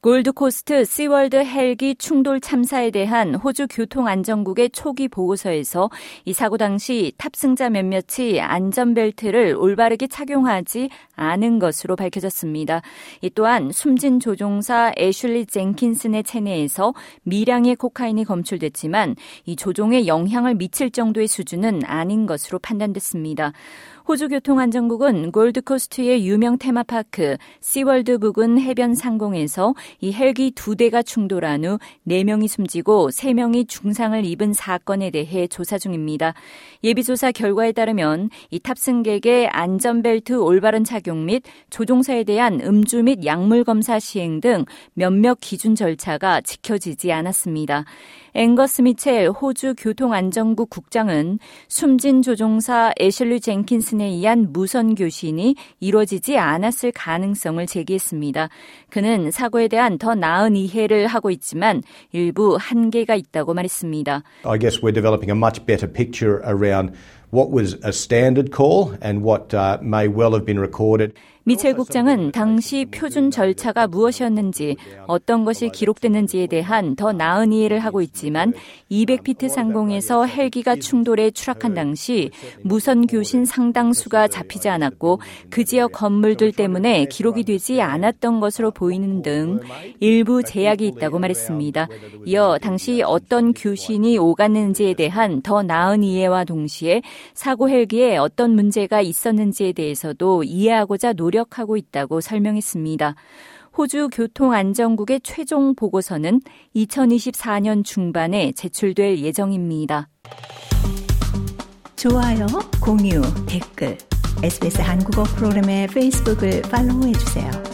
골드코스트 시월드 헬기 충돌 참사에 대한 호주 교통안전국의 초기 보고서에서 이 사고 당시 탑승자 몇몇이 안전벨트를 올바르게 착용하지 않은 것으로 밝혀졌습니다. 이 또한 숨진 조종사 애슐리 젠킨슨의 체내에서 미량의 코카인이 검출됐지만 이 조종에 영향을 미칠 정도의 수준은 아닌 것으로 판단됐습니다. 호주 교통안전국은 골드코스트의 유명 테마파크 시월드 부근 해변 상공에서 이 헬기 두 대가 충돌한 후 4명이 숨지고 3명이 중상을 입은 사건에 대해 조사 중입니다. 예비조사 결과에 따르면 이 탑승객의 안전벨트 올바른 착용 및 조종사에 대한 음주 및 약물 검사 시행 등 몇몇 기준 절차가 지켜지지 않았습니다. 앵거스 미첼 호주 교통안전국 국장은 숨진 조종사 애슐리 젠킨슨에 의한 무선 교신이 이루어지지 않았을 가능성을 제기했습니다. 그는 사고에 대한 더 나은 이해를 하고 있지만 일부 한계가 있다고 말했습니다. I guess we're developing a much better picture around what was a standard call and what uh, may well have been recorded. 미첼 국장은 당시 표준 절차가 무엇이었는지 어떤 것이 기록됐는지에 대한 더 나은 이해를 하고 있지만 200피트 상공에서 헬기가 충돌해 추락한 당시 무선 교신 상당수가 잡히지 않았고 그 지역 건물들 때문에 기록이 되지 않았던 것으로 보이는 등 일부 제약이 있다고 말했습니다. 이어 당시 어떤 교신이 오갔는지에 대한 더 나은 이해와 동시에 사고 헬기에 어떤 문제가 있었는지에 대해서도 이해하고자 노력 노력하고 있다고 설명했습니다. 호주 교통안전국의 최종 보고서는 2024년 중반에 제출될 예정입니다. 좋아요, 공유, 댓글, SBS 한국어 프로그램의 페이스북을 팔로우해 주세요.